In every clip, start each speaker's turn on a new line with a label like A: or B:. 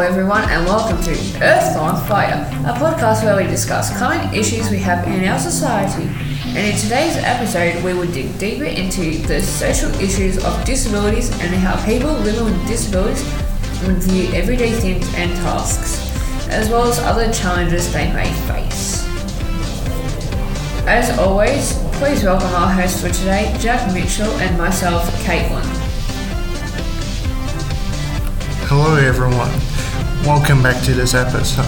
A: everyone, and welcome to Earth on Fire, a podcast where we discuss current issues we have in our society. And in today's episode, we will dig deeper into the social issues of disabilities and how people living with disabilities view everyday things and tasks, as well as other challenges they may face. As always, please welcome our hosts for today, Jack Mitchell, and myself, Caitlin.
B: Hello, everyone. Welcome back to this episode.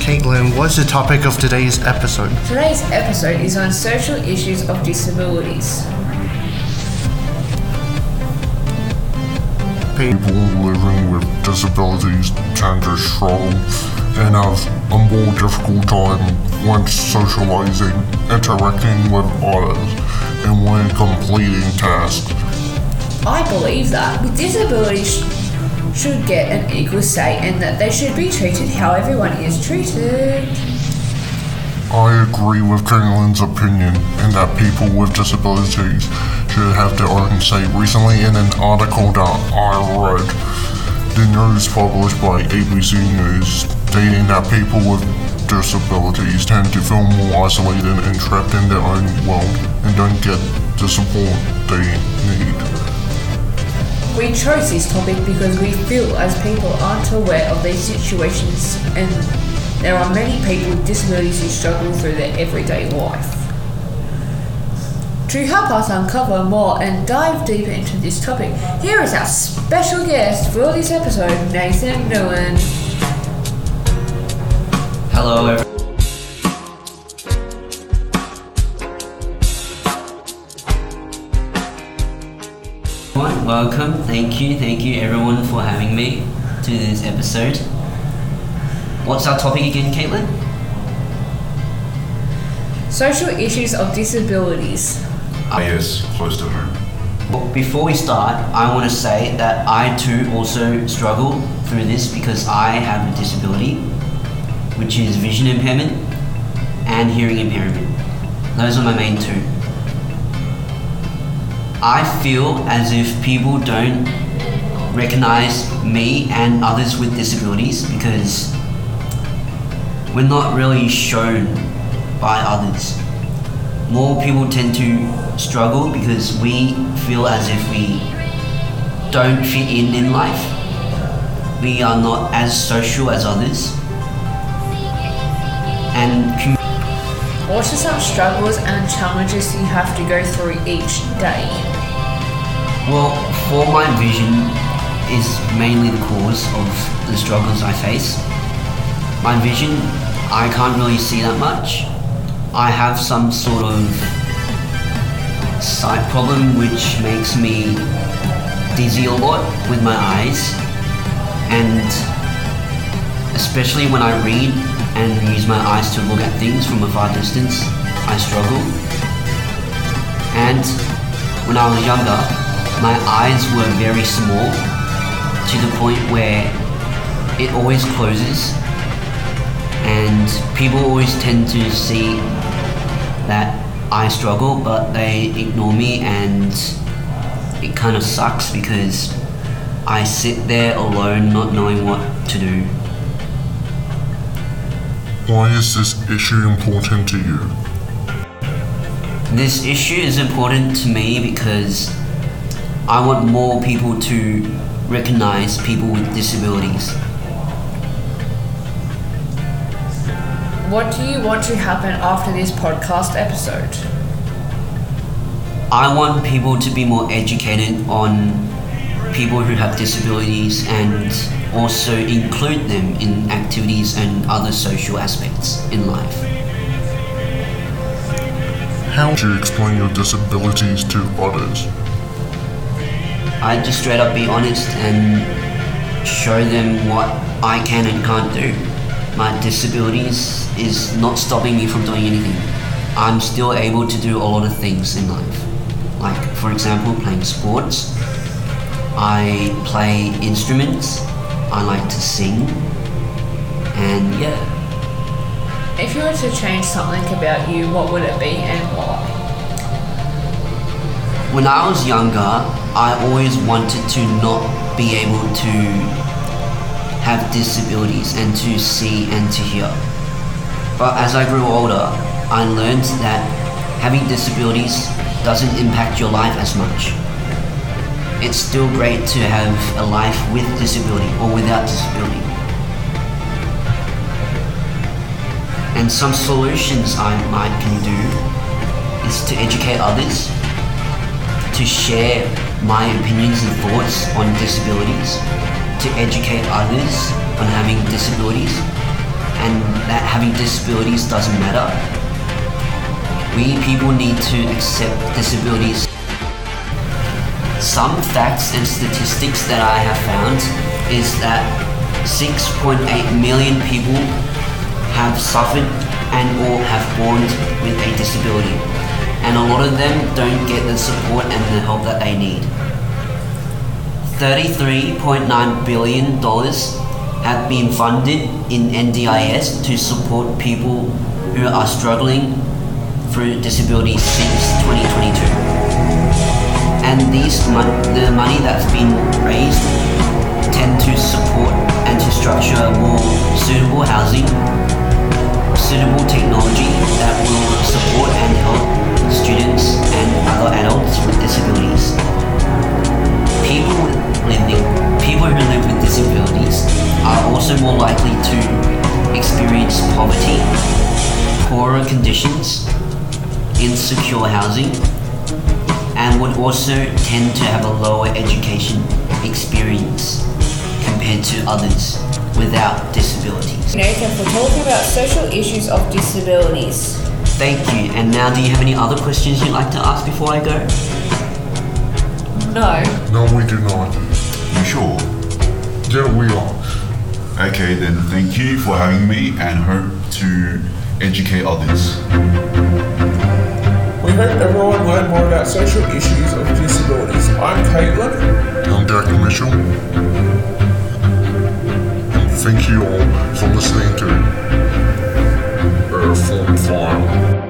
B: Caitlin, what's the topic of today's episode?
A: Today's episode is on social issues of disabilities.
C: people living with disabilities tend to struggle and have a more difficult time when socializing, interacting with others, and when completing tasks.
A: I believe that with disabilities should get an equal say and that they should be treated how everyone is treated.
C: I agree with Caitlin's opinion in that people with disabilities should have their own say. Recently, in an article that I read, the news published by ABC News stating that people with disabilities tend to feel more isolated and trapped in their own world and don't get the support they.
A: We chose this topic because we feel as people aren't aware of these situations and there are many people with disabilities who struggle through their everyday life. To help us uncover more and dive deeper into this topic, here is our special guest for this episode, Nathan Nguyen.
D: Hello, everyone. Welcome. Thank you. Thank you, everyone, for having me to this episode. What's our topic again, Caitlin?
A: Social issues of disabilities.
C: Ah, yes, close to home.
D: Well, Before we start, I want to say that I too also struggle through this because I have a disability, which is vision impairment and hearing impairment. Those are my main two. I feel as if people don't recognize me and others with disabilities because we're not really shown by others. More people tend to struggle because we feel as if we don't fit in in life. We are not as social as others. And
A: What are some struggles and challenges you have to go through each day?
D: Well, for my vision is mainly the cause of the struggles I face. My vision, I can't really see that much. I have some sort of sight problem which makes me dizzy a lot with my eyes and especially when I read and use my eyes to look at things from a far distance, I struggle. And when I was younger, my eyes were very small to the point where it always closes and people always tend to see that I struggle but they ignore me and it kind of sucks because I sit there alone not knowing what to do.
C: Why is this issue important to you?
D: This issue is important to me because I want more people to recognize people with disabilities.
A: What do you want to happen after this podcast episode?
D: I want people to be more educated on people who have disabilities and also include them in activities and other social aspects in life.
C: How do you explain your disabilities to others?
D: I just straight up be honest and show them what I can and can't do. My disabilities is not stopping me from doing anything. I'm still able to do a lot of things in life. Like, for example, playing sports. I play instruments. I like to sing. And yeah,
A: If you were to change something about you, what would it be and why?
D: When I was younger, I always wanted to not be able to have disabilities and to see and to hear. But as I grew older, I learned that having disabilities doesn't impact your life as much. It's still great to have a life with disability or without disability. And some solutions I might can do is to educate others, to share my opinions and thoughts on disabilities, to educate others on having disabilities, and that having disabilities doesn't matter. We people need to accept disabilities. Some facts and statistics that I have found is that 6.8 million people have suffered and or have born with a disability. And a lot of them don't get the support and the help that they need. $33.9 billion have been funded in NDIS to support people who are struggling through disability since 2022. And these the money that's been raised tend to support and to structure more suitable housing, suitable technology that will support and help students and other adults with disabilities. People living, people who live with disabilities are also more likely to experience poverty, poorer conditions, insecure housing, and would also tend to have a lower education experience compared to others without disabilities.
A: Nathan for talking about social issues of disabilities.
D: Thank you. And now, do you have any other questions you'd like to ask before I go?
A: No.
C: No, we do not.
E: You sure?
C: Yeah, we are.
E: Okay, then thank you for having me and hope to educate others.
F: We hope everyone learned more about social issues of disabilities. I'm Caitlin.
C: I'm Derek Mitchell. And thank you all for listening to Earth on Fire.